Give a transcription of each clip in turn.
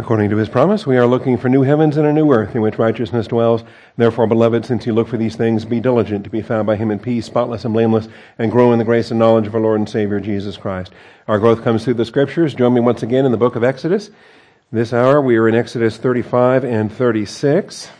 According to his promise, we are looking for new heavens and a new earth in which righteousness dwells. Therefore, beloved, since you look for these things, be diligent to be found by him in peace, spotless and blameless, and grow in the grace and knowledge of our Lord and Savior, Jesus Christ. Our growth comes through the scriptures. Join me once again in the book of Exodus. This hour, we are in Exodus 35 and 36.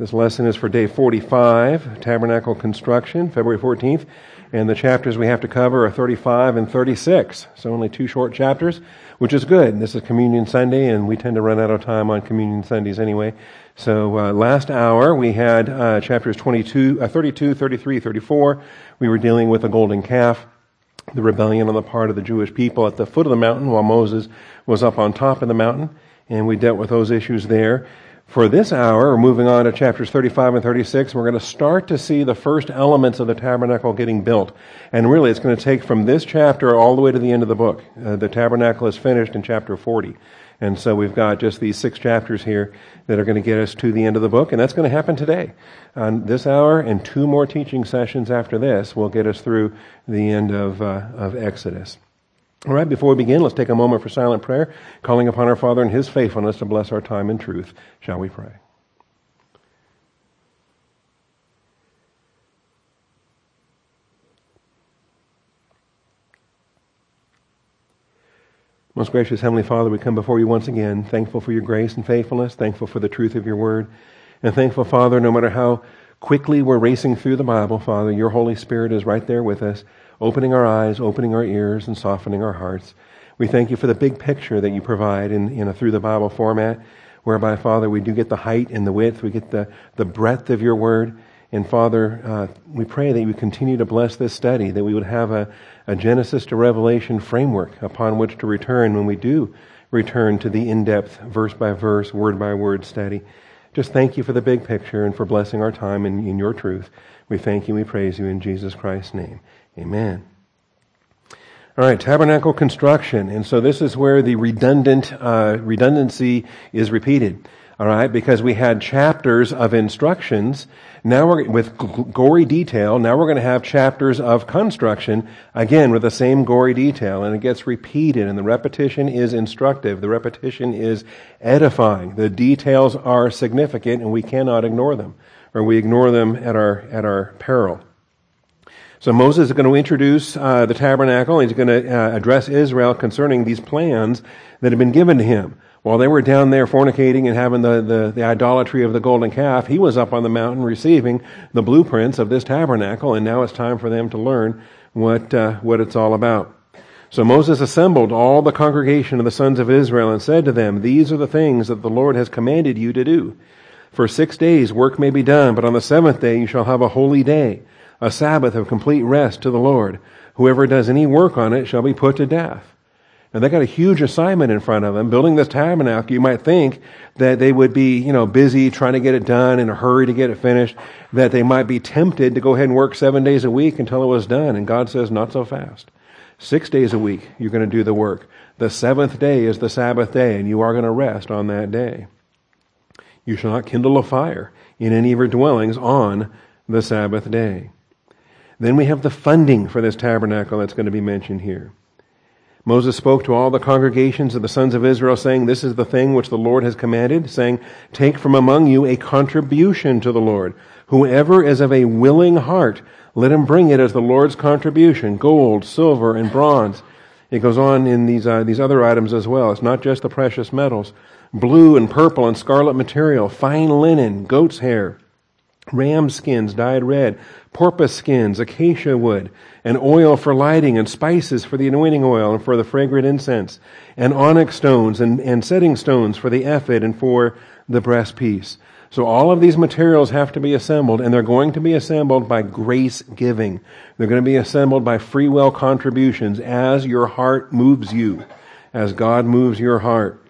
This lesson is for day 45, tabernacle construction, February 14th. And the chapters we have to cover are 35 and 36. So only two short chapters, which is good. This is Communion Sunday, and we tend to run out of time on Communion Sundays anyway. So uh, last hour we had uh, chapters 22, uh, 32, 33, 34. We were dealing with the golden calf, the rebellion on the part of the Jewish people at the foot of the mountain while Moses was up on top of the mountain. And we dealt with those issues there. For this hour, we're moving on to chapters 35 and 36. We're going to start to see the first elements of the tabernacle getting built. And really, it's going to take from this chapter all the way to the end of the book. Uh, the tabernacle is finished in chapter 40. And so we've got just these six chapters here that are going to get us to the end of the book. And that's going to happen today. On this hour and two more teaching sessions after this will get us through the end of, uh, of Exodus. All right, before we begin, let's take a moment for silent prayer, calling upon our Father and His faithfulness to bless our time in truth. Shall we pray? Most gracious Heavenly Father, we come before you once again, thankful for your grace and faithfulness, thankful for the truth of your word, and thankful, Father, no matter how quickly we're racing through the Bible, Father, your Holy Spirit is right there with us opening our eyes, opening our ears, and softening our hearts. We thank you for the big picture that you provide in, in a through the Bible format, whereby, Father, we do get the height and the width, we get the, the breadth of your word. And Father, uh, we pray that you continue to bless this study, that we would have a, a Genesis to Revelation framework upon which to return when we do return to the in-depth, verse by verse, word by word study. Just thank you for the big picture and for blessing our time in, in your truth. We thank you we praise you in Jesus Christ's name. Amen. All right, tabernacle construction. And so this is where the redundant, uh, redundancy is repeated. All right, because we had chapters of instructions. Now we're, with gory detail, now we're going to have chapters of construction, again with the same gory detail, and it gets repeated, and the repetition is instructive. The repetition is edifying. The details are significant, and we cannot ignore them, or we ignore them at our, at our peril. So Moses is going to introduce uh, the tabernacle. He's going to uh, address Israel concerning these plans that have been given to him. While they were down there fornicating and having the, the, the idolatry of the golden calf, he was up on the mountain receiving the blueprints of this tabernacle, and now it's time for them to learn what, uh, what it's all about. So Moses assembled all the congregation of the sons of Israel and said to them, These are the things that the Lord has commanded you to do. For six days work may be done, but on the seventh day you shall have a holy day a Sabbath of complete rest to the Lord. Whoever does any work on it shall be put to death. And they got a huge assignment in front of them, building this tabernacle. You might think that they would be, you know, busy trying to get it done in a hurry to get it finished, that they might be tempted to go ahead and work seven days a week until it was done. And God says, not so fast. Six days a week, you're going to do the work. The seventh day is the Sabbath day, and you are going to rest on that day. You shall not kindle a fire in any of your dwellings on the Sabbath day. Then we have the funding for this tabernacle that's going to be mentioned here. Moses spoke to all the congregations of the sons of Israel, saying, This is the thing which the Lord has commanded, saying, Take from among you a contribution to the Lord. Whoever is of a willing heart, let him bring it as the Lord's contribution gold, silver, and bronze. It goes on in these, uh, these other items as well. It's not just the precious metals. Blue and purple and scarlet material, fine linen, goat's hair, ram skins dyed red, porpoise skins, acacia wood, and oil for lighting, and spices for the anointing oil and for the fragrant incense, and onyx stones and, and setting stones for the ephod and for the breastpiece. So all of these materials have to be assembled, and they're going to be assembled by grace giving. They're going to be assembled by free will contributions as your heart moves you, as God moves your heart.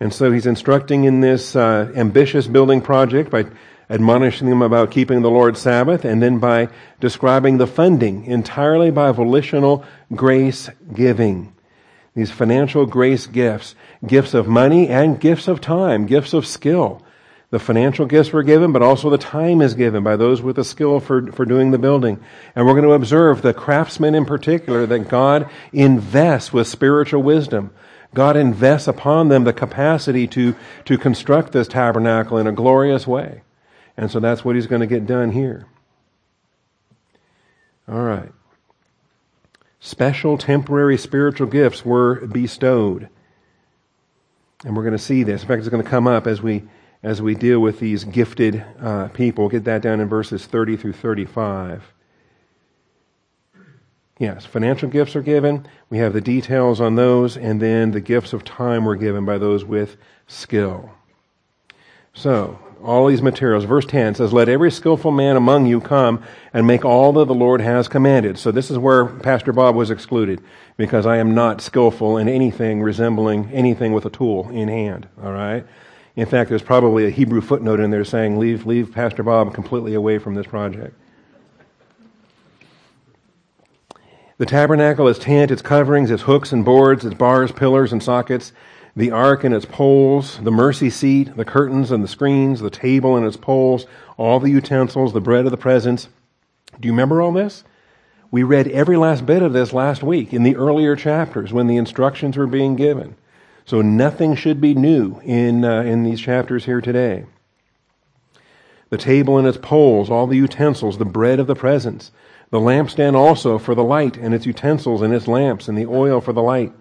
And so he's instructing in this uh, ambitious building project by admonishing them about keeping the Lord's Sabbath, and then by describing the funding entirely by volitional grace giving. These financial grace gifts, gifts of money and gifts of time, gifts of skill. The financial gifts were given, but also the time is given by those with the skill for, for doing the building. And we're going to observe the craftsmen in particular that God invests with spiritual wisdom. God invests upon them the capacity to, to construct this tabernacle in a glorious way. And so that's what he's going to get done here. All right. Special temporary spiritual gifts were bestowed. And we're going to see this. In fact, it's going to come up as we as we deal with these gifted uh, people. We'll get that down in verses 30 through 35. Yes, financial gifts are given. We have the details on those, and then the gifts of time were given by those with skill. So, all these materials. Verse 10 says, Let every skillful man among you come and make all that the Lord has commanded. So this is where Pastor Bob was excluded, because I am not skillful in anything resembling anything with a tool in hand. All right? In fact, there's probably a Hebrew footnote in there saying, Leave, leave Pastor Bob completely away from this project. The tabernacle, its tent, its coverings, its hooks and boards, its bars, pillars, and sockets, the ark and its poles, the mercy seat, the curtains and the screens, the table and its poles, all the utensils, the bread of the presence. Do you remember all this? We read every last bit of this last week in the earlier chapters when the instructions were being given. So nothing should be new in, uh, in these chapters here today. The table and its poles, all the utensils, the bread of the presence, the lampstand also for the light and its utensils and its lamps and the oil for the light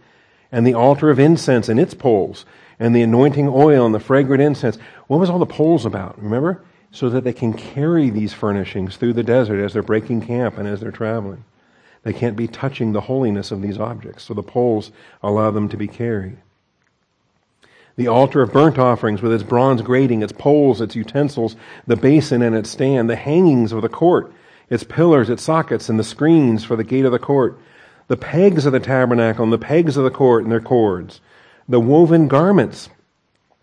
and the altar of incense and its poles, and the anointing oil and the fragrant incense. What was all the poles about? Remember? So that they can carry these furnishings through the desert as they're breaking camp and as they're traveling. They can't be touching the holiness of these objects, so the poles allow them to be carried. The altar of burnt offerings with its bronze grating, its poles, its utensils, the basin and its stand, the hangings of the court, its pillars, its sockets, and the screens for the gate of the court, the pegs of the tabernacle and the pegs of the court and their cords, the woven garments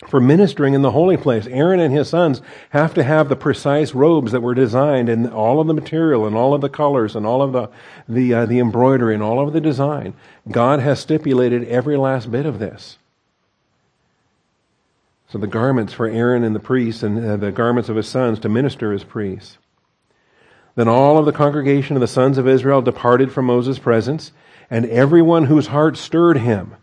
for ministering in the holy place. Aaron and his sons have to have the precise robes that were designed and all of the material and all of the colors and all of the, the, uh, the embroidery and all of the design. God has stipulated every last bit of this. So the garments for Aaron and the priests and uh, the garments of his sons to minister as priests. Then all of the congregation of the sons of Israel departed from Moses' presence, and everyone whose heart stirred him.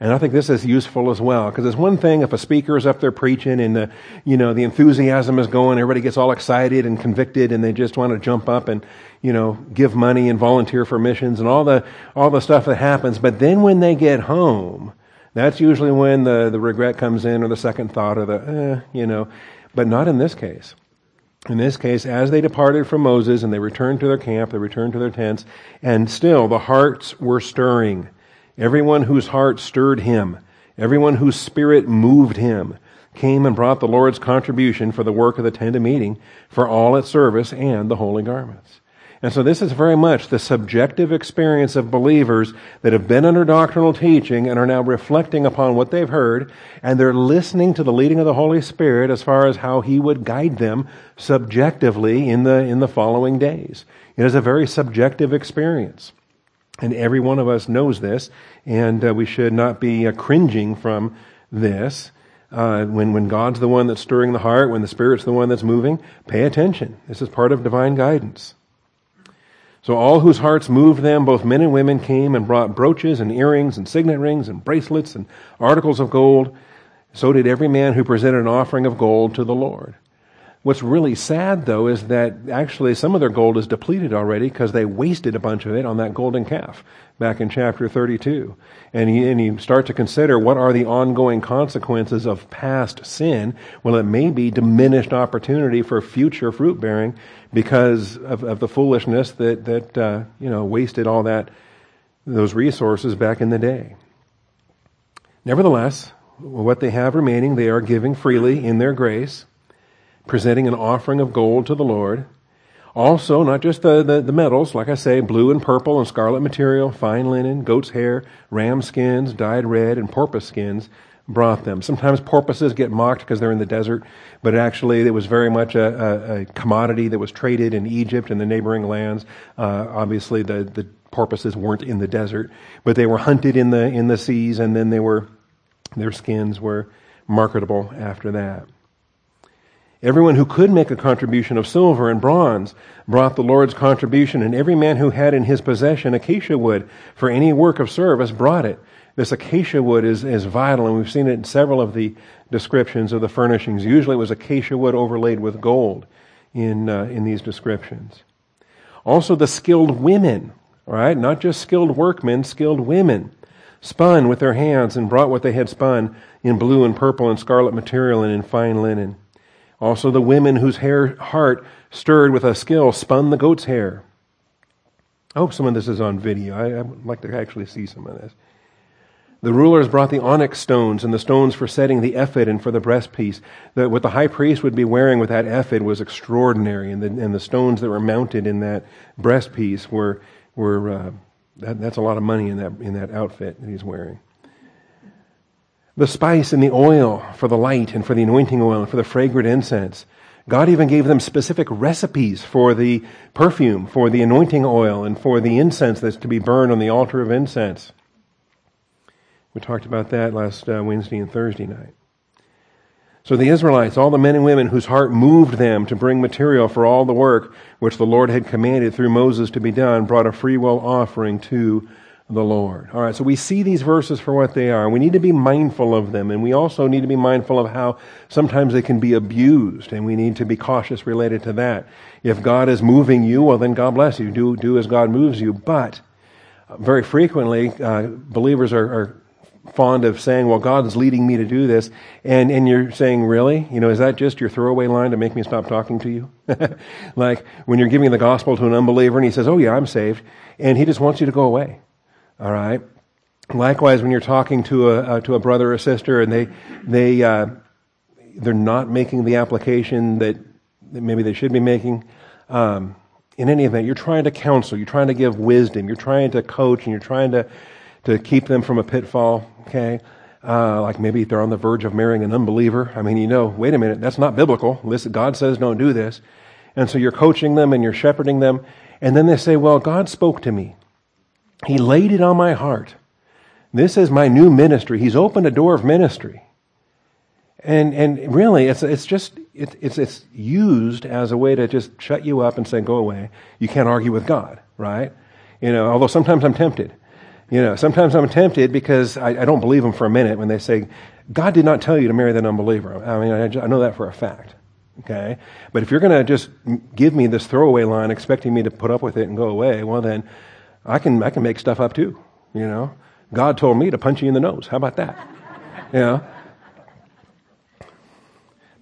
And I think this is useful as well, because it's one thing if a speaker is up there preaching and the, you know, the enthusiasm is going, everybody gets all excited and convicted and they just want to jump up and, you know, give money and volunteer for missions and all the, all the stuff that happens. But then when they get home, that's usually when the, the regret comes in or the second thought or the, eh, you know, but not in this case in this case, as they departed from Moses and they returned to their camp, they returned to their tents, and still the hearts were stirring. Everyone whose heart stirred him, everyone whose spirit moved him, came and brought the Lord's contribution for the work of the tent of meeting, for all its service and the holy garments. And so this is very much the subjective experience of believers that have been under doctrinal teaching and are now reflecting upon what they've heard, and they're listening to the leading of the Holy Spirit as far as how He would guide them subjectively in the, in the following days. It is a very subjective experience. And every one of us knows this, and uh, we should not be uh, cringing from this. Uh, when, when God's the one that's stirring the heart, when the Spirit's the one that's moving, pay attention. This is part of divine guidance. So all whose hearts moved them, both men and women, came and brought brooches and earrings and signet rings and bracelets and articles of gold. So did every man who presented an offering of gold to the Lord. What's really sad, though, is that actually some of their gold is depleted already because they wasted a bunch of it on that golden calf back in chapter 32. And you, and you start to consider what are the ongoing consequences of past sin. Well, it may be diminished opportunity for future fruit bearing because of, of the foolishness that, that uh, you know, wasted all that, those resources back in the day. Nevertheless, what they have remaining, they are giving freely in their grace, presenting an offering of gold to the Lord. Also, not just the, the, the, metals, like I say, blue and purple and scarlet material, fine linen, goat's hair, ram skins, dyed red, and porpoise skins, brought them. Sometimes porpoises get mocked because they're in the desert, but actually it was very much a, a, a commodity that was traded in Egypt and the neighboring lands. Uh, obviously, the, the porpoises weren't in the desert, but they were hunted in the in the seas, and then they were their skins were marketable after that. Everyone who could make a contribution of silver and bronze brought the Lord's contribution, and every man who had in his possession acacia wood for any work of service brought it This acacia wood is, is vital, and we've seen it in several of the descriptions of the furnishings. Usually it was acacia wood overlaid with gold in, uh, in these descriptions. Also, the skilled women, right? Not just skilled workmen, skilled women, spun with their hands and brought what they had spun in blue and purple and scarlet material and in fine linen. Also, the women whose hair, heart stirred with a skill spun the goat's hair. I hope some of this is on video. I, I would like to actually see some of this. The rulers brought the onyx stones and the stones for setting the ephod and for the breastpiece. The, what the high priest would be wearing with that ephod was extraordinary, and the, and the stones that were mounted in that breastpiece were, were uh, that, that's a lot of money in that, in that outfit that he's wearing. The spice and the oil for the light and for the anointing oil and for the fragrant incense. God even gave them specific recipes for the perfume, for the anointing oil, and for the incense that's to be burned on the altar of incense. We talked about that last uh, Wednesday and Thursday night. So the Israelites, all the men and women whose heart moved them to bring material for all the work which the Lord had commanded through Moses to be done, brought a free will offering to the Lord. All right, so we see these verses for what they are. We need to be mindful of them, and we also need to be mindful of how sometimes they can be abused, and we need to be cautious related to that. If God is moving you, well, then God bless you. Do, do as God moves you. But very frequently, uh, believers are, are fond of saying, well, God is leading me to do this. And, and you're saying, really? You know, is that just your throwaway line to make me stop talking to you? like when you're giving the gospel to an unbeliever and he says, oh yeah, I'm saved. And he just wants you to go away. All right. Likewise, when you're talking to a, uh, to a brother or sister and they, they, uh, they're not making the application that, that maybe they should be making, um, in any event, you're trying to counsel, you're trying to give wisdom, you're trying to coach, and you're trying to, to keep them from a pitfall, okay? Uh, like maybe they're on the verge of marrying an unbeliever. I mean, you know, wait a minute, that's not biblical. Listen, God says don't do this. And so you're coaching them and you're shepherding them. And then they say, well, God spoke to me. He laid it on my heart. This is my new ministry. He's opened a door of ministry. And, and really, it's, it's just, it, it's, it's used as a way to just shut you up and say, go away. You can't argue with God, right? You know, although sometimes I'm tempted. You know, sometimes I'm tempted because I, I, don't believe them for a minute when they say, God did not tell you to marry that unbeliever. I mean, I, I know that for a fact. Okay? But if you're going to just give me this throwaway line expecting me to put up with it and go away, well, then I can, I can make stuff up too. You know? God told me to punch you in the nose. How about that? you know?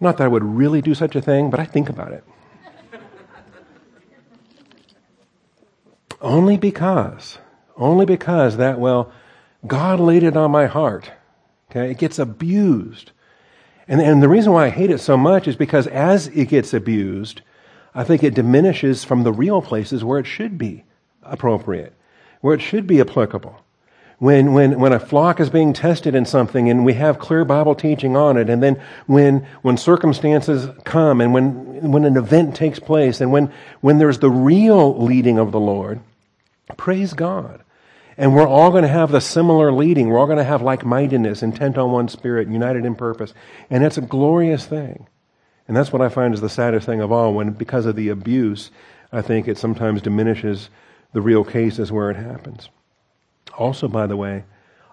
Not that I would really do such a thing, but I think about it. Only because only because that, well, God laid it on my heart. Okay? It gets abused. And, and the reason why I hate it so much is because as it gets abused, I think it diminishes from the real places where it should be appropriate, where it should be applicable. When, when, when a flock is being tested in something and we have clear Bible teaching on it, and then when, when circumstances come and when, when an event takes place and when, when there's the real leading of the Lord, praise God. And we're all going to have the similar leading. We're all going to have like mindedness, intent on one spirit, united in purpose. And it's a glorious thing. And that's what I find is the saddest thing of all when, because of the abuse, I think it sometimes diminishes the real cases where it happens. Also, by the way,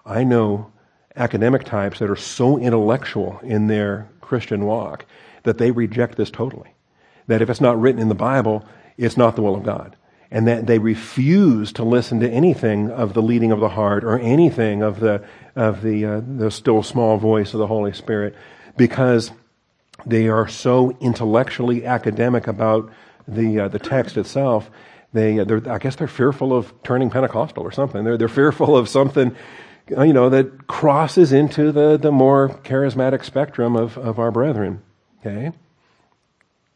I know academic types that are so intellectual in their Christian walk that they reject this totally. That if it's not written in the Bible, it's not the will of God and that they refuse to listen to anything of the leading of the heart or anything of the of the uh, the still small voice of the Holy Spirit because they are so intellectually academic about the uh, the text itself. They I guess they're fearful of turning Pentecostal or something. They're they're fearful of something uh, you know that crosses into the the more charismatic spectrum of of our brethren. Okay.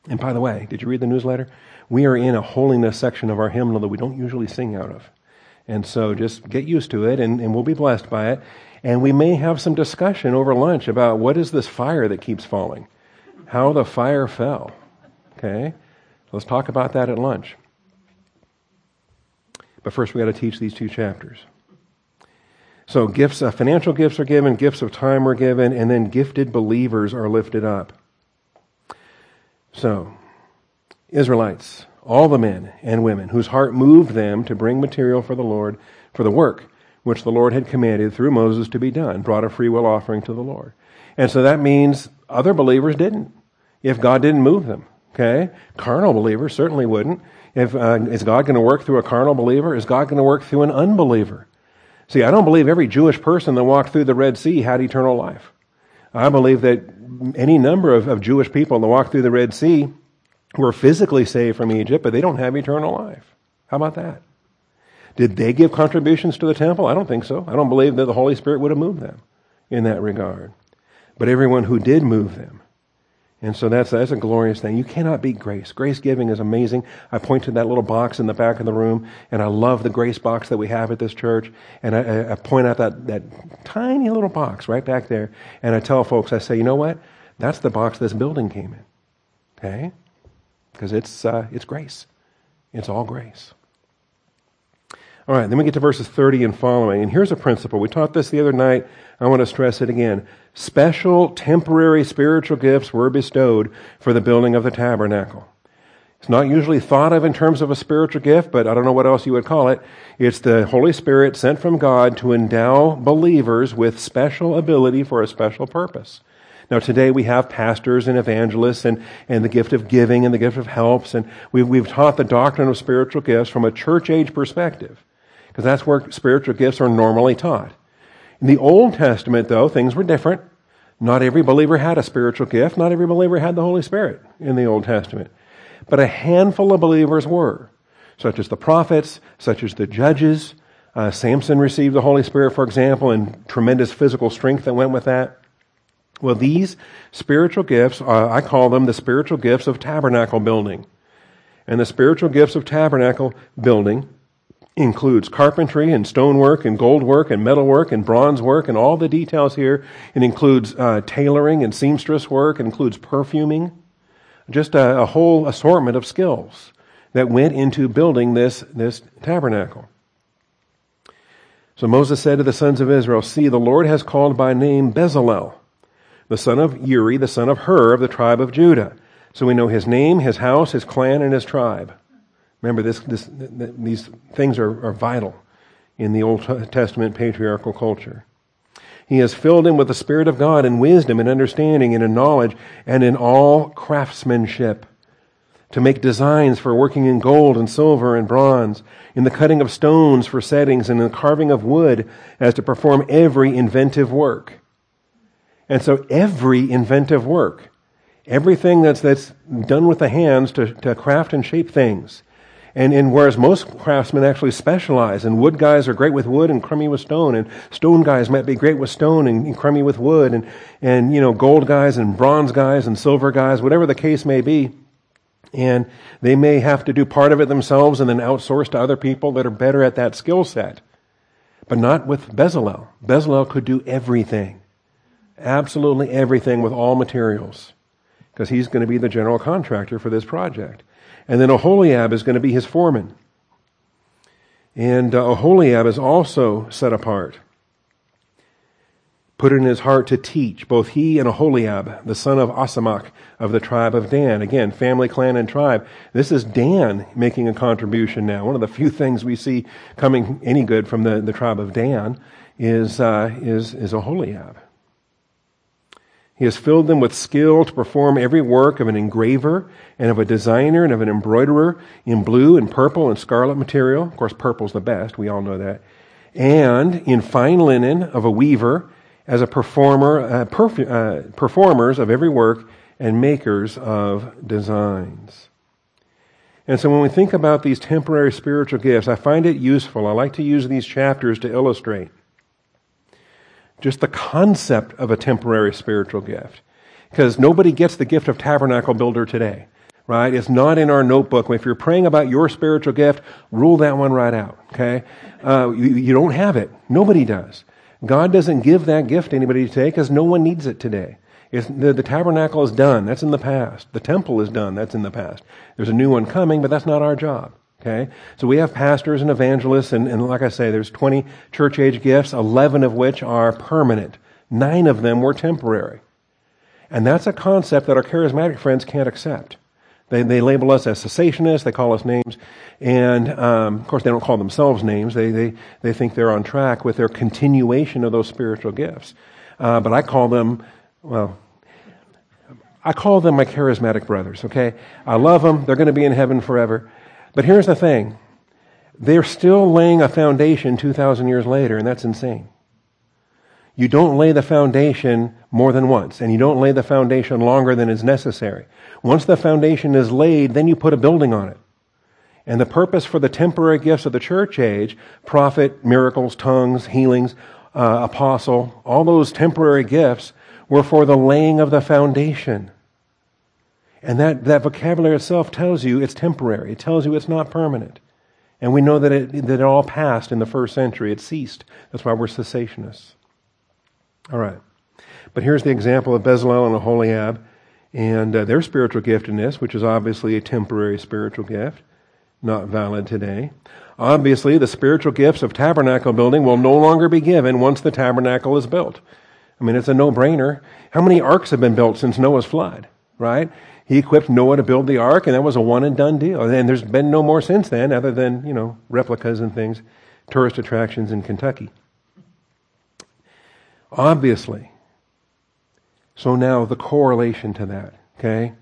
And by the way, did you read the newsletter? we are in a holiness section of our hymnal that we don't usually sing out of. And so just get used to it and, and we'll be blessed by it. And we may have some discussion over lunch about what is this fire that keeps falling? How the fire fell. Okay? Let's talk about that at lunch. But first, we got to teach these two chapters. So, gifts, uh, financial gifts are given, gifts of time are given, and then gifted believers are lifted up. So, Israelites, all the men and women whose heart moved them to bring material for the Lord, for the work which the Lord had commanded through Moses to be done, brought a free will offering to the Lord. And so that means other believers didn't, if God didn't move them. Okay? Carnal believers certainly wouldn't. If, uh, is God going to work through a carnal believer? Is God going to work through an unbeliever? See, I don't believe every Jewish person that walked through the Red Sea had eternal life. I believe that any number of, of Jewish people that walked through the Red Sea were physically saved from Egypt, but they don't have eternal life. How about that? Did they give contributions to the temple? I don't think so. I don't believe that the Holy Spirit would have moved them in that regard. But everyone who did move them and so that's, that's a glorious thing. You cannot beat grace. Grace giving is amazing. I point to that little box in the back of the room, and I love the grace box that we have at this church. And I, I point out that, that tiny little box right back there, and I tell folks, I say, you know what? That's the box this building came in. Okay? Because it's, uh, it's grace. It's all grace. All right, then we get to verses 30 and following. And here's a principle. We taught this the other night. I want to stress it again. Special temporary spiritual gifts were bestowed for the building of the tabernacle. It's not usually thought of in terms of a spiritual gift, but I don't know what else you would call it. It's the Holy Spirit sent from God to endow believers with special ability for a special purpose. Now, today we have pastors and evangelists and, and the gift of giving and the gift of helps, and we've, we've taught the doctrine of spiritual gifts from a church age perspective because that's where spiritual gifts are normally taught. In the Old Testament, though, things were different. Not every believer had a spiritual gift. Not every believer had the Holy Spirit in the Old Testament. But a handful of believers were, such as the prophets, such as the judges. Uh, Samson received the Holy Spirit, for example, and tremendous physical strength that went with that. Well, these spiritual gifts, uh, I call them the spiritual gifts of tabernacle building. And the spiritual gifts of tabernacle building includes carpentry and stonework and goldwork and metalwork and bronze work and all the details here. It includes uh, tailoring and seamstress work. It includes perfuming. Just a, a whole assortment of skills that went into building this, this tabernacle. So Moses said to the sons of Israel, See, the Lord has called by name Bezalel, the son of Uri, the son of Hur of the tribe of Judah. So we know his name, his house, his clan, and his tribe. Remember, this, this, these things are, are vital in the Old Testament patriarchal culture. He has filled him with the Spirit of God in wisdom and understanding and in knowledge and in all craftsmanship to make designs for working in gold and silver and bronze, in the cutting of stones for settings and in the carving of wood as to perform every inventive work. And so every inventive work, everything that's, that's done with the hands to, to craft and shape things, and, and whereas most craftsmen actually specialize, and wood guys are great with wood and crummy with stone, and stone guys might be great with stone and, and crummy with wood, and, and, you know, gold guys and bronze guys and silver guys, whatever the case may be. And they may have to do part of it themselves and then outsource to other people that are better at that skill set. But not with Bezalel. Bezalel could do everything. Absolutely everything with all materials. Because he's going to be the general contractor for this project. And then Aholiab is going to be his foreman. And uh, is also set apart. Put it in his heart to teach, both he and Aholiab, the son of Ahisamach of the tribe of Dan. Again, family, clan, and tribe. This is Dan making a contribution now. One of the few things we see coming any good from the, the tribe of Dan is, uh, is, is Aholiab. He has filled them with skill to perform every work of an engraver and of a designer and of an embroiderer in blue and purple and scarlet material. Of course, purple's the best. We all know that. And in fine linen of a weaver as a performer, uh, perfu- uh, performers of every work and makers of designs. And so when we think about these temporary spiritual gifts, I find it useful. I like to use these chapters to illustrate just the concept of a temporary spiritual gift. Because nobody gets the gift of tabernacle builder today, right? It's not in our notebook. If you're praying about your spiritual gift, rule that one right out, okay? Uh, you, you don't have it. Nobody does. God doesn't give that gift to anybody today because no one needs it today. The, the, tabernacle is done. That's in the past. The temple is done. That's in the past. There's a new one coming, but that's not our job. Okay? So we have pastors and evangelists, and, and like I say, there's 20 church age gifts, 11 of which are permanent. Nine of them were temporary. And that's a concept that our charismatic friends can't accept. They, they label us as cessationists. They call us names. And, um, of course, they don't call themselves names. They, they, they think they're on track with their continuation of those spiritual gifts. Uh, but I call them, well, I call them my charismatic brothers, okay? I love them. They're going to be in heaven forever. But here's the thing. They're still laying a foundation 2,000 years later, and that's insane. You don't lay the foundation more than once, and you don't lay the foundation longer than is necessary. Once the foundation is laid, then you put a building on it. And the purpose for the temporary gifts of the church age, prophet, miracles, tongues, healings, uh, apostle, all those temporary gifts were for the laying of the foundation. And that, that vocabulary itself tells you it's temporary. It tells you it's not permanent. And we know that it, that it all passed in the first century. It ceased. That's why we're cessationists. All right. But here's the example of Bezalel and Aholiab and uh, their spiritual giftedness, which is obviously a temporary spiritual gift, not valid today. Obviously, the spiritual gifts of tabernacle building will no longer be given once the tabernacle is built. I mean, it's a no-brainer. How many arks have been built since Noah's flood, right? He equipped Noah to build the ark, and that was a one and done deal. And there's been no more since then, other than, you know, replicas and things, tourist attractions in Kentucky. Obviously. So now the correlation to that, okay?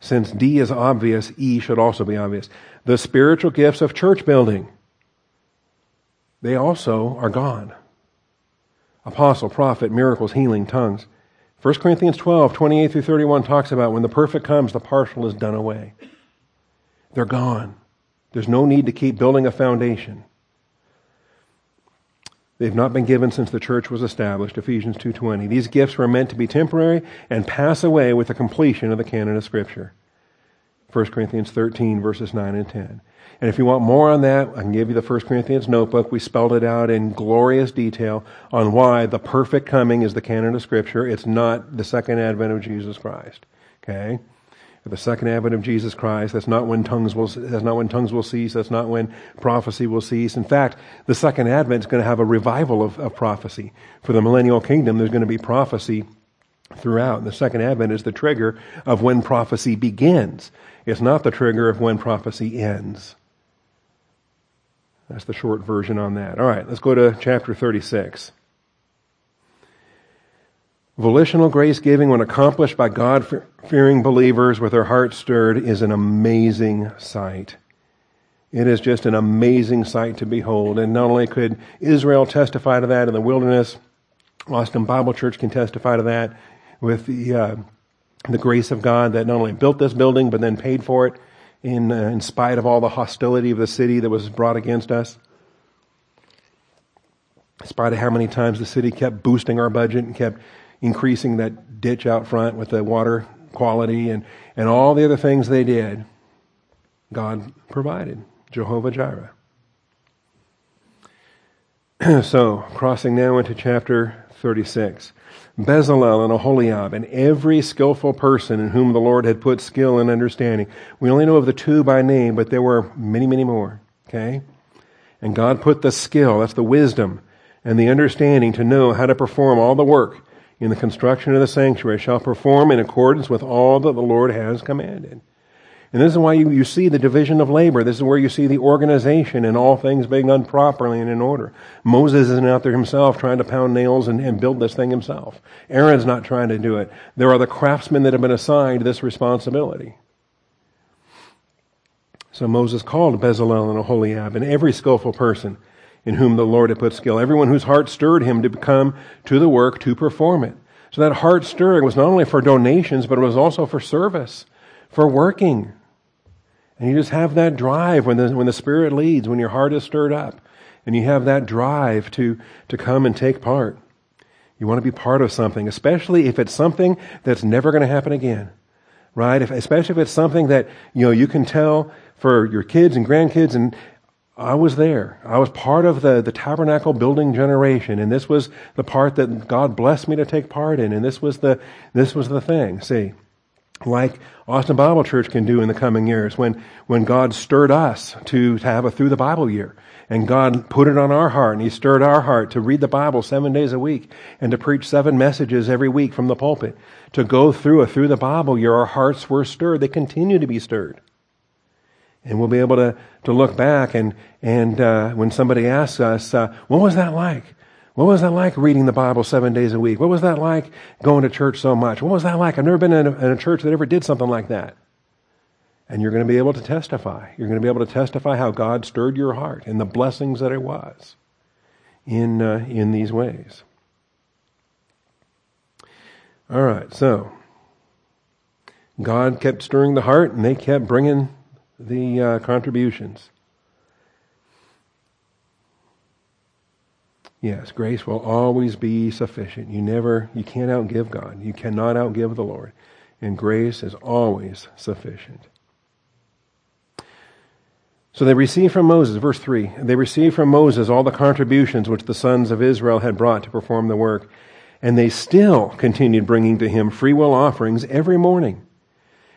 Since D is obvious, E should also be obvious. The spiritual gifts of church building, they also are gone. Apostle, prophet, miracles, healing, tongues. 1 Corinthians 12, 28 through 31 talks about when the perfect comes, the partial is done away. They're gone. There's no need to keep building a foundation. They've not been given since the church was established, Ephesians 2:20. These gifts were meant to be temporary and pass away with the completion of the canon of scripture. 1 Corinthians 13 verses 9 and 10. And if you want more on that, I can give you the 1 Corinthians notebook. We spelled it out in glorious detail on why the perfect coming is the canon of scripture. It's not the second advent of Jesus Christ. Okay? the second advent of Jesus Christ. That's not when tongues will, that's not when tongues will cease. That's not when prophecy will cease. In fact, the second advent is going to have a revival of, of prophecy. For the millennial kingdom, there's going to be prophecy throughout. The second advent is the trigger of when prophecy begins. It's not the trigger of when prophecy ends. That's the short version on that. All right, let's go to chapter 36. Volitional grace giving, when accomplished by God fearing believers with their hearts stirred, is an amazing sight. It is just an amazing sight to behold. And not only could Israel testify to that in the wilderness, Austin Bible Church can testify to that with the, uh, the grace of God that not only built this building, but then paid for it in, uh, in spite of all the hostility of the city that was brought against us. In spite of how many times the city kept boosting our budget and kept increasing that ditch out front with the water quality and, and all the other things they did, God provided. Jehovah Jireh. so, crossing now into chapter 36. Bezalel and Aholiab and every skillful person in whom the Lord had put skill and understanding. We only know of the two by name, but there were many, many more. Okay? And God put the skill, that's the wisdom, and the understanding to know how to perform all the work in the construction of the sanctuary shall perform in accordance with all that the Lord has commanded. And this is why you, you see the division of labor. This is where you see the organization and all things being done properly and in order. Moses isn't out there himself trying to pound nails and, and build this thing himself. Aaron's not trying to do it. There are the craftsmen that have been assigned this responsibility. So Moses called Bezalel and Aholiab and every skillful person in whom the Lord had put skill. Everyone whose heart stirred him to come to the work to perform it. So that heart stirring was not only for donations, but it was also for service, for working. And you just have that drive when the, when the Spirit leads, when your heart is stirred up, and you have that drive to, to come and take part. You want to be part of something, especially if it's something that's never going to happen again. Right? If, especially if it's something that, you know, you can tell for your kids and grandkids and I was there. I was part of the, the tabernacle building generation, and this was the part that God blessed me to take part in, and this was the, this was the thing. See, like Austin Bible Church can do in the coming years when, when God stirred us to, to have a through the Bible year. And God put it on our heart and He stirred our heart to read the Bible seven days a week and to preach seven messages every week from the pulpit. To go through a through the Bible year, our hearts were stirred. They continue to be stirred. And we'll be able to, to look back and, and uh, when somebody asks us, uh, what was that like? What was that like reading the Bible seven days a week? What was that like going to church so much? What was that like? I've never been in a, in a church that ever did something like that. And you're going to be able to testify. You're going to be able to testify how God stirred your heart and the blessings that it was in, uh, in these ways. All right, so God kept stirring the heart and they kept bringing the uh, contributions. Yes, grace will always be sufficient. You never, you can't outgive God. You cannot outgive the Lord. And grace is always sufficient. So they received from Moses, verse 3, they received from Moses all the contributions which the sons of Israel had brought to perform the work. And they still continued bringing to him freewill offerings every morning.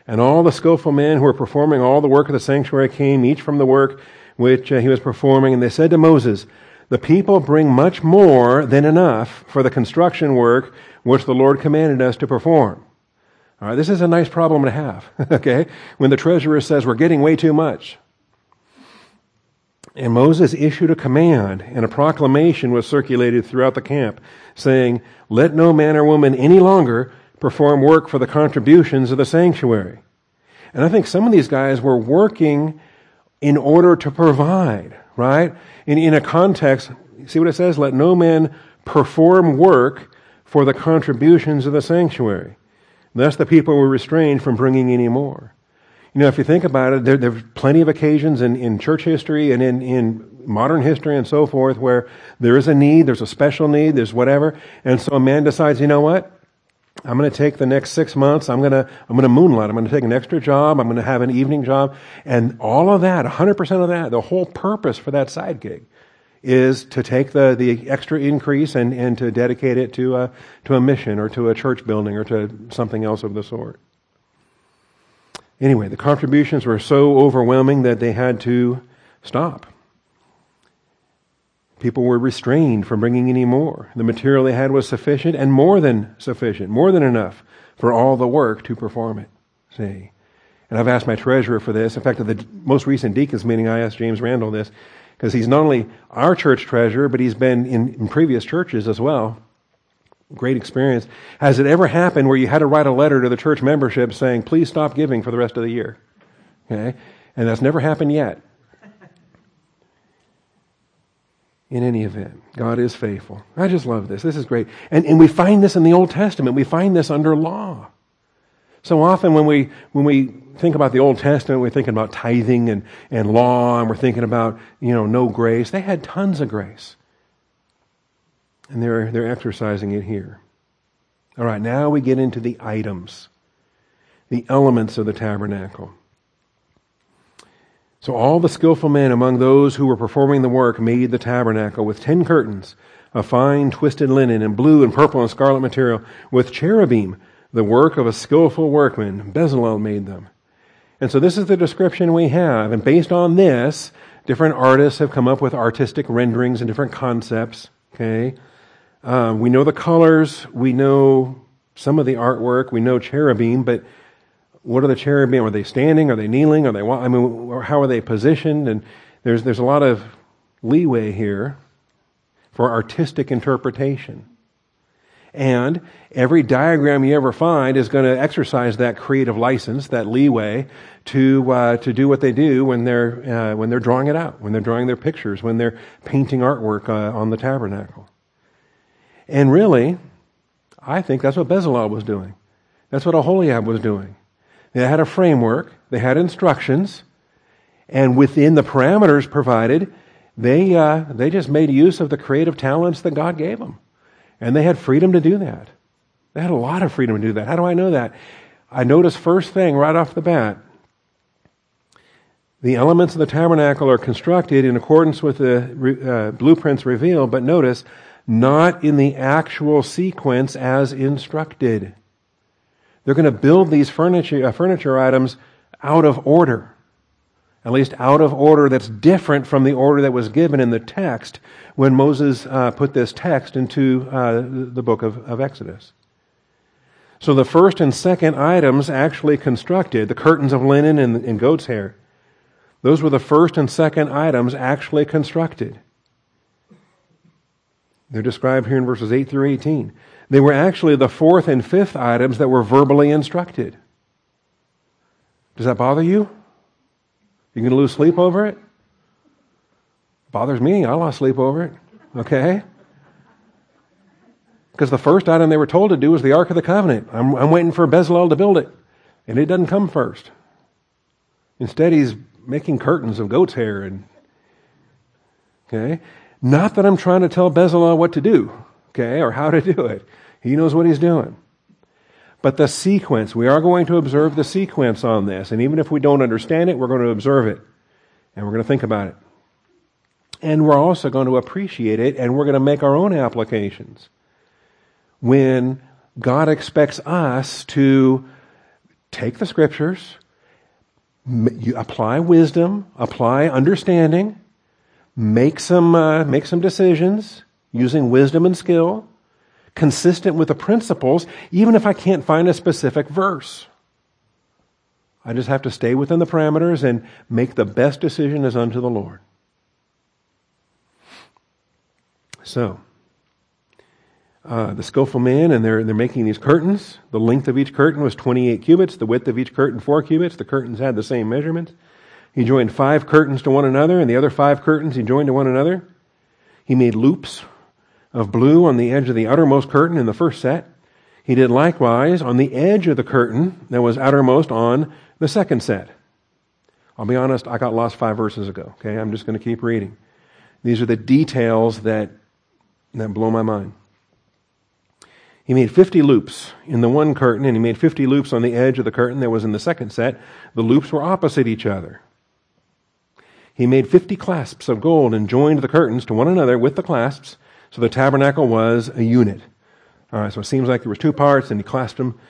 And all the skillful men who were performing all the work of the sanctuary came, each from the work which uh, he was performing. And they said to Moses, the people bring much more than enough for the construction work which the Lord commanded us to perform. All right, this is a nice problem to have, okay? When the treasurer says we're getting way too much. And Moses issued a command, and a proclamation was circulated throughout the camp, saying, Let no man or woman any longer perform work for the contributions of the sanctuary. And I think some of these guys were working in order to provide, right? In, in a context, see what it says? Let no man perform work for the contributions of the sanctuary. Thus the people were restrained from bringing any more. You know, if you think about it, there, there's plenty of occasions in, in church history and in, in modern history and so forth where there is a need, there's a special need, there's whatever, and so a man decides, you know what? I'm going to take the next six months. I'm going to, I'm going to moonlight. I'm going to take an extra job. I'm going to have an evening job. And all of that, 100% of that, the whole purpose for that side gig is to take the, the extra increase and, and to dedicate it to a, to a mission or to a church building or to something else of the sort. Anyway, the contributions were so overwhelming that they had to stop. People were restrained from bringing any more. The material they had was sufficient and more than sufficient, more than enough for all the work to perform it. See? And I've asked my treasurer for this. In fact, at the most recent deacons meeting, I asked James Randall this because he's not only our church treasurer, but he's been in, in previous churches as well. Great experience. Has it ever happened where you had to write a letter to the church membership saying, please stop giving for the rest of the year? Okay? And that's never happened yet. In any event. God is faithful. I just love this. This is great. And, and we find this in the Old Testament. We find this under law. So often when we, when we think about the Old Testament, we're thinking about tithing and, and law, and we're thinking about, you know, no grace. They had tons of grace. And they're, they're exercising it here. All right, now we get into the items, the elements of the tabernacle. So all the skillful men among those who were performing the work made the tabernacle with ten curtains of fine twisted linen and blue and purple and scarlet material with cherubim, the work of a skillful workman. Bezalel made them. And so this is the description we have. And based on this, different artists have come up with artistic renderings and different concepts. Okay. Um, we know the colors. We know some of the artwork. We know cherubim, but what are the cherubim? Are they standing? Are they kneeling? Are they? I mean, how are they positioned? And there's there's a lot of leeway here for artistic interpretation. And every diagram you ever find is going to exercise that creative license, that leeway, to uh, to do what they do when they're uh, when they're drawing it out, when they're drawing their pictures, when they're painting artwork uh, on the tabernacle. And really, I think that's what Bezalel was doing. That's what Aholiab was doing. They had a framework, they had instructions, and within the parameters provided, they, uh, they just made use of the creative talents that God gave them. And they had freedom to do that. They had a lot of freedom to do that. How do I know that? I notice first thing right off the bat, the elements of the tabernacle are constructed in accordance with the uh, blueprints revealed, but notice, not in the actual sequence as instructed. They're going to build these furniture, uh, furniture items out of order. At least out of order that's different from the order that was given in the text when Moses uh, put this text into uh, the book of, of Exodus. So the first and second items actually constructed, the curtains of linen and, and goat's hair, those were the first and second items actually constructed. They're described here in verses 8 through 18. They were actually the fourth and fifth items that were verbally instructed. Does that bother you? You to lose sleep over it? Bothers me. I lost sleep over it. Okay? Because the first item they were told to do was the Ark of the Covenant. I'm, I'm waiting for Bezalel to build it. And it doesn't come first. Instead, he's making curtains of goat's hair and okay not that i'm trying to tell bezalel what to do okay or how to do it. He knows what he's doing. But the sequence we are going to observe the sequence on this and even if we don't understand it we're going to observe it and we're going to think about it. And we're also going to appreciate it and we're going to make our own applications. When god expects us to take the scriptures apply wisdom, apply understanding, make some, uh, make some decisions using wisdom and skill, consistent with the principles, even if I can't find a specific verse. I just have to stay within the parameters and make the best decision as unto the Lord. So, uh, the skillful man, and they're, they're making these curtains. The length of each curtain was 28 cubits, the width of each curtain 4 cubits. The curtains had the same measurement. He joined five curtains to one another, and the other five curtains he joined to one another. He made loops of blue on the edge of the outermost curtain in the first set. He did likewise on the edge of the curtain that was outermost on the second set. I'll be honest, I got lost five verses ago. Okay, I'm just going to keep reading. These are the details that, that blow my mind. He made 50 loops in the one curtain, and he made 50 loops on the edge of the curtain that was in the second set. The loops were opposite each other. He made 50 clasps of gold and joined the curtains to one another with the clasps, so the tabernacle was a unit. All right, so it seems like there was two parts, and he clasped them,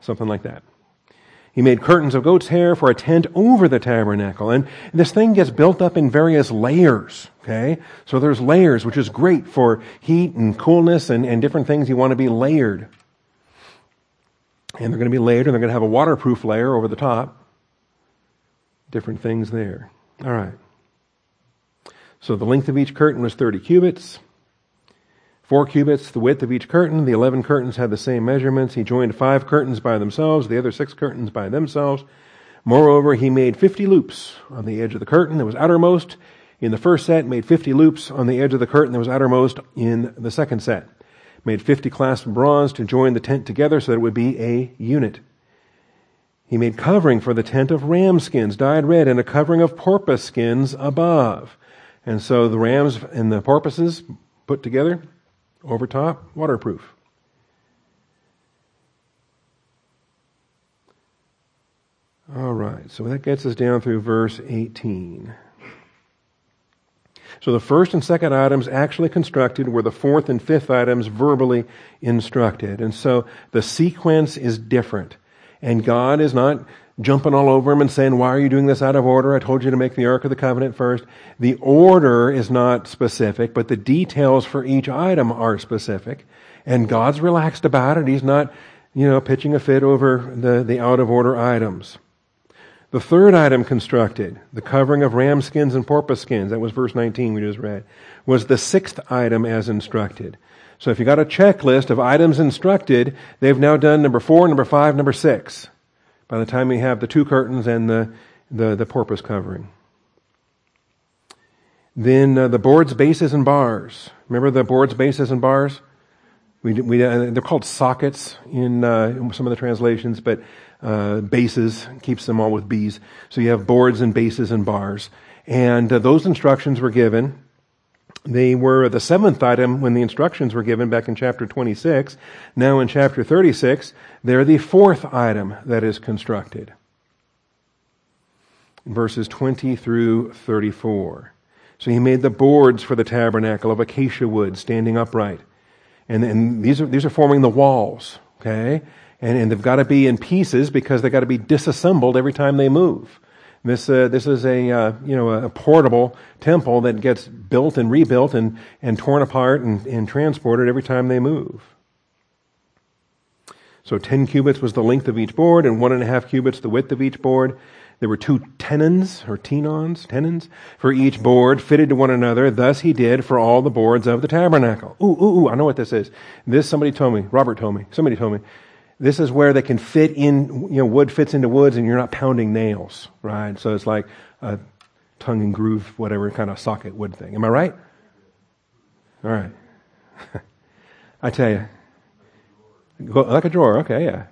something like that. He made curtains of goat's hair for a tent over the tabernacle. And this thing gets built up in various layers. Okay? So there's layers, which is great for heat and coolness and, and different things you want to be layered. And they're going to be layered and they're going to have a waterproof layer over the top. Different things there. All right. So the length of each curtain was 30 cubits. Four cubits, the width of each curtain. The eleven curtains had the same measurements. He joined five curtains by themselves, the other six curtains by themselves. Moreover, he made fifty loops on the edge of the curtain that was outermost in the first set, made fifty loops on the edge of the curtain that was outermost in the second set. Made fifty clasps of bronze to join the tent together so that it would be a unit. He made covering for the tent of ram skins, dyed red, and a covering of porpoise skins above. And so the rams and the porpoises put together over top, waterproof. All right, so that gets us down through verse 18. So the first and second items actually constructed were the fourth and fifth items verbally instructed. And so the sequence is different. And God is not jumping all over him and saying, Why are you doing this out of order? I told you to make the Ark of the Covenant first. The order is not specific, but the details for each item are specific. And God's relaxed about it. He's not, you know, pitching a fit over the, the out of order items. The third item constructed, the covering of ram skins and porpoise skins, that was verse 19 we just read, was the sixth item as instructed. So if you got a checklist of items instructed, they've now done number four, number five, number six by the time we have the two curtains and the, the, the porpoise covering. Then uh, the boards, bases, and bars. Remember the boards, bases, and bars? We, we, uh, they're called sockets in, uh, in, some of the translations, but uh, bases keeps them all with B's. So you have boards and bases and bars. And uh, those instructions were given they were the seventh item when the instructions were given back in chapter 26. Now in chapter 36, they're the fourth item that is constructed. Verses 20 through 34. So he made the boards for the tabernacle of acacia wood standing upright. And, and these, are, these are forming the walls. Okay? And, and they've got to be in pieces because they've got to be disassembled every time they move. This, uh, this is a, uh, you know, a portable temple that gets built and rebuilt and, and torn apart and, and transported every time they move. So 10 cubits was the length of each board and one and a half cubits the width of each board. There were two tenons or tenons, tenons for each board fitted to one another. Thus he did for all the boards of the tabernacle. Ooh, ooh, ooh, I know what this is. This somebody told me, Robert told me, somebody told me. This is where they can fit in, you know, wood fits into woods and you're not pounding nails, right? So it's like a tongue and groove, whatever kind of socket wood thing. Am I right? All right. I tell you. Like a drawer, okay, yeah.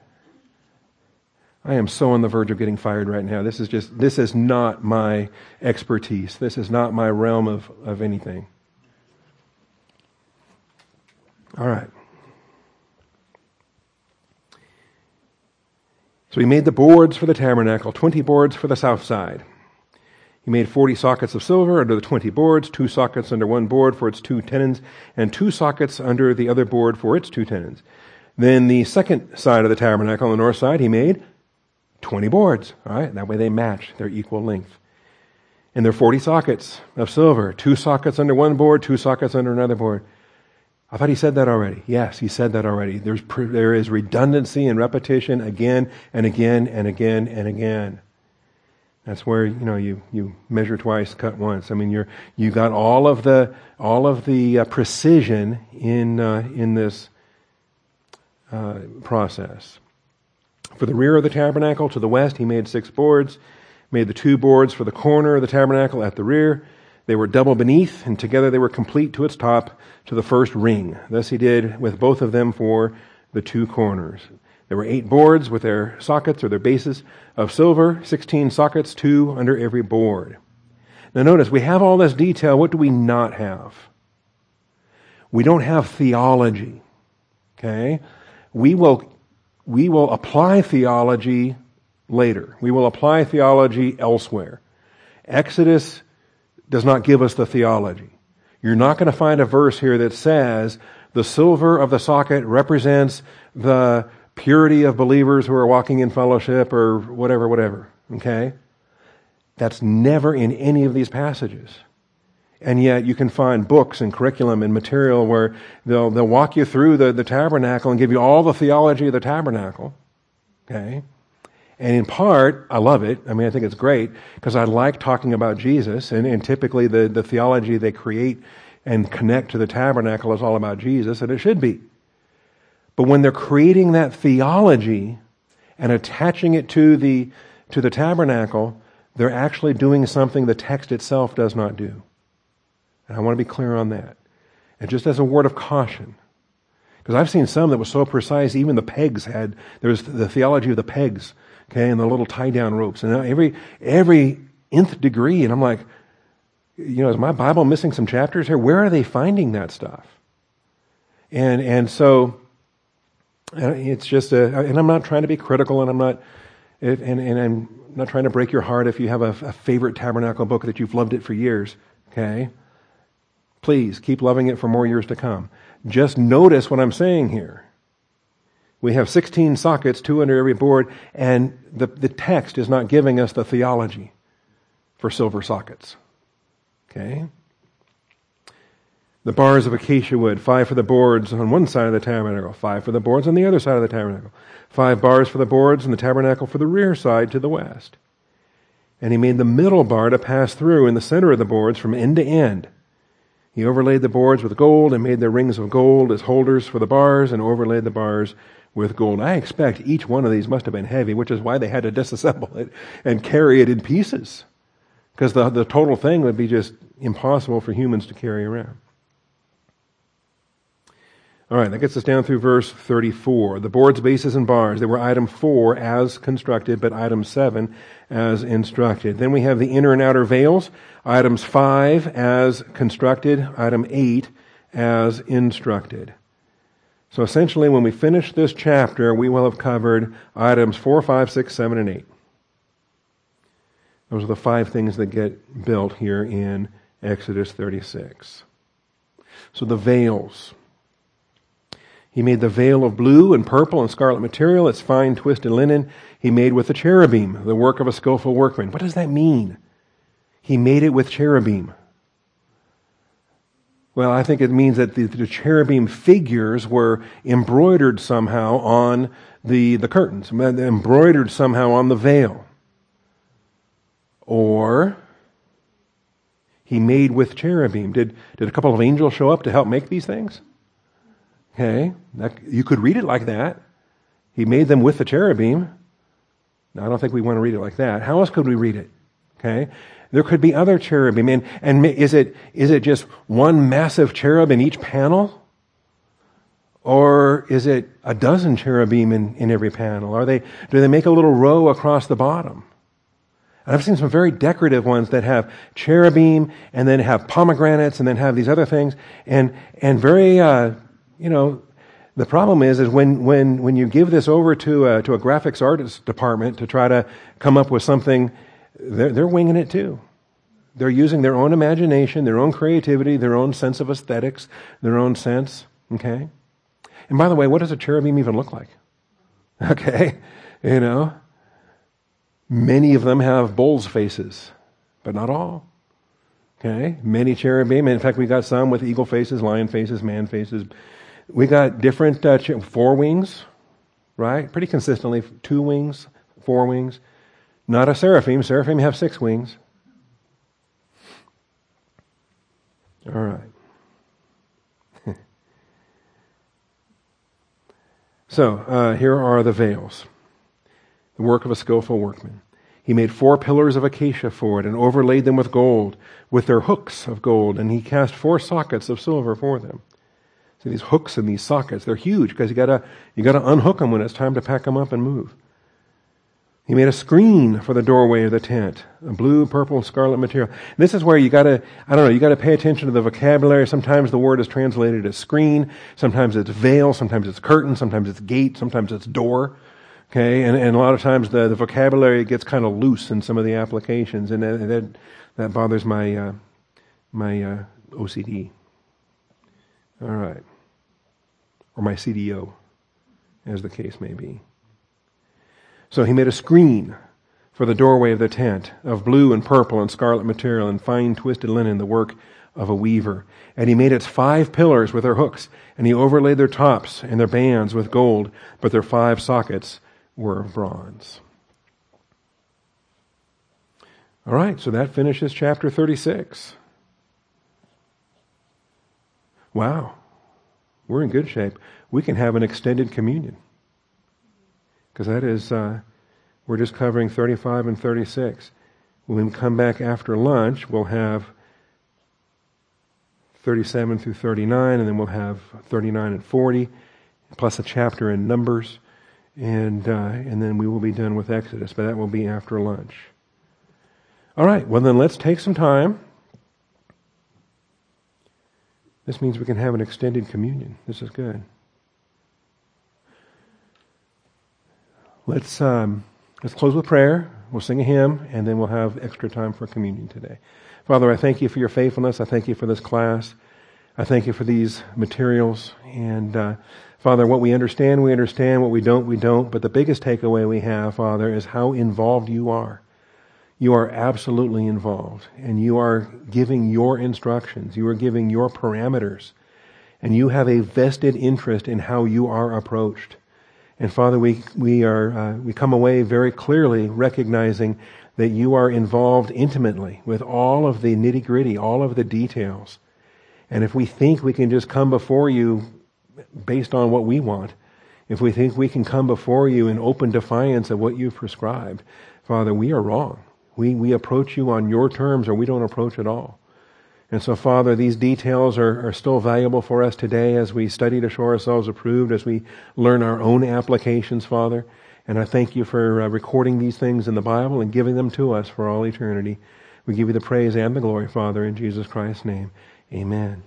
I am so on the verge of getting fired right now. This is just, this is not my expertise. This is not my realm of, of anything. All right. So he made the boards for the tabernacle, 20 boards for the south side. He made 40 sockets of silver under the 20 boards, two sockets under one board for its two tenons, and two sockets under the other board for its two tenons. Then the second side of the tabernacle on the north side, he made 20 boards. All right, that way they match, they're equal length. And there are 40 sockets of silver, two sockets under one board, two sockets under another board. I thought he said that already. Yes, he said that already. There's, there is redundancy and repetition again and again and again and again. That's where you know you, you measure twice, cut once. I mean, you're you got all of the all of the uh, precision in uh, in this uh, process. For the rear of the tabernacle to the west, he made six boards. Made the two boards for the corner of the tabernacle at the rear. They were double beneath, and together they were complete to its top to the first ring. Thus he did with both of them for the two corners. There were eight boards with their sockets or their bases of silver, 16 sockets, two under every board. Now notice, we have all this detail. What do we not have? We don't have theology. Okay? We will, we will apply theology later. We will apply theology elsewhere. Exodus does not give us the theology. You're not going to find a verse here that says the silver of the socket represents the purity of believers who are walking in fellowship or whatever, whatever. Okay? That's never in any of these passages. And yet you can find books and curriculum and material where they'll, they'll walk you through the, the tabernacle and give you all the theology of the tabernacle. Okay? And in part, I love it. I mean, I think it's great because I like talking about Jesus. And, and typically, the, the theology they create and connect to the tabernacle is all about Jesus, and it should be. But when they're creating that theology and attaching it to the, to the tabernacle, they're actually doing something the text itself does not do. And I want to be clear on that. And just as a word of caution, because I've seen some that was so precise, even the pegs had, there was the theology of the pegs okay, and the little tie down ropes. And every, every nth degree, and I'm like, you know, is my Bible missing some chapters here? Where are they finding that stuff? And, and so, uh, it's just a, and I'm not trying to be critical and I'm not, and, and I'm not trying to break your heart if you have a, a favorite tabernacle book that you've loved it for years, okay? Please keep loving it for more years to come. Just notice what I'm saying here. We have 16 sockets, two under every board, and the, the text is not giving us the theology for silver sockets. Okay? The bars of acacia wood, five for the boards on one side of the tabernacle, five for the boards on the other side of the tabernacle, five bars for the boards in the tabernacle for the rear side to the west. And he made the middle bar to pass through in the center of the boards from end to end. He overlaid the boards with gold and made the rings of gold as holders for the bars and overlaid the bars with gold. I expect each one of these must have been heavy, which is why they had to disassemble it and carry it in pieces. Because the, the total thing would be just impossible for humans to carry around. All right, that gets us down through verse 34. The boards, bases, and bars. they were item 4 as constructed, but item 7 as instructed. Then we have the inner and outer veils. Items 5 as constructed. Item 8 as instructed. So essentially, when we finish this chapter, we will have covered items 4, 5, 6, 7, and 8. Those are the five things that get built here in Exodus 36. So the veils. He made the veil of blue and purple and scarlet material, its fine twisted linen. He made with the cherubim, the work of a skillful workman. What does that mean? He made it with cherubim. Well, I think it means that the, the, cherubim figures were embroidered somehow on the, the curtains, embroidered somehow on the veil. Or he made with cherubim. Did, did a couple of angels show up to help make these things? Okay, that, you could read it like that. He made them with the cherubim. Now, I don't think we want to read it like that. How else could we read it? Okay, there could be other cherubim, and, and is it is it just one massive cherub in each panel, or is it a dozen cherubim in, in every panel? Are they do they make a little row across the bottom? And I've seen some very decorative ones that have cherubim and then have pomegranates and then have these other things and and very uh, you know, the problem is, is when, when, when you give this over to a, to a graphics artist department to try to come up with something, they're, they're winging it too. They're using their own imagination, their own creativity, their own sense of aesthetics, their own sense. Okay? And by the way, what does a cherubim even look like? Okay? You know? Many of them have bull's faces, but not all. Okay? Many cherubim. In fact, we've got some with eagle faces, lion faces, man faces, we got different uh, four wings, right? Pretty consistently, two wings, four wings. Not a seraphim. Seraphim have six wings. All right. so uh, here are the veils, the work of a skillful workman. He made four pillars of acacia for it and overlaid them with gold, with their hooks of gold, and he cast four sockets of silver for them. See these hooks and these sockets, they're huge because you gotta, you gotta unhook them when it's time to pack them up and move. He made a screen for the doorway of the tent, a blue, purple, scarlet material. And this is where you gotta, I don't know, you gotta pay attention to the vocabulary. Sometimes the word is translated as screen, sometimes it's veil, sometimes it's curtain, sometimes it's gate, sometimes it's door. Okay, and, and a lot of times the, the vocabulary gets kind of loose in some of the applications, and that, that, that bothers my, uh, my uh, OCD. All right or my CDO, as the case may be. So he made a screen for the doorway of the tent of blue and purple and scarlet material and fine twisted linen, the work of a weaver. And he made its five pillars with their hooks, and he overlaid their tops and their bands with gold, but their five sockets were of bronze. All right, so that finishes chapter 36. Wow we're in good shape. We can have an extended communion. Because that is, uh, we're just covering 35 and 36. When we come back after lunch, we'll have 37 through 39, and then we'll have 39 and 40, plus a chapter in Numbers, and, uh, and then we will be done with Exodus, but that will be after lunch. All right, well, then let's take some time this means we can have an extended communion. This is good. Let's um, let's close with prayer. We'll sing a hymn, and then we'll have extra time for communion today. Father, I thank you for your faithfulness. I thank you for this class. I thank you for these materials. And uh, Father, what we understand, we understand. What we don't, we don't. But the biggest takeaway we have, Father, is how involved you are you are absolutely involved and you are giving your instructions. You are giving your parameters and you have a vested interest in how you are approached. And Father, we, we are, uh, we come away very clearly recognizing that you are involved intimately with all of the nitty gritty, all of the details. And if we think we can just come before you based on what we want, if we think we can come before you in open defiance of what you've prescribed, Father, we are wrong. We, we approach you on your terms or we don't approach at all. And so, Father, these details are, are still valuable for us today as we study to show ourselves approved, as we learn our own applications, Father. And I thank you for uh, recording these things in the Bible and giving them to us for all eternity. We give you the praise and the glory, Father, in Jesus Christ's name. Amen.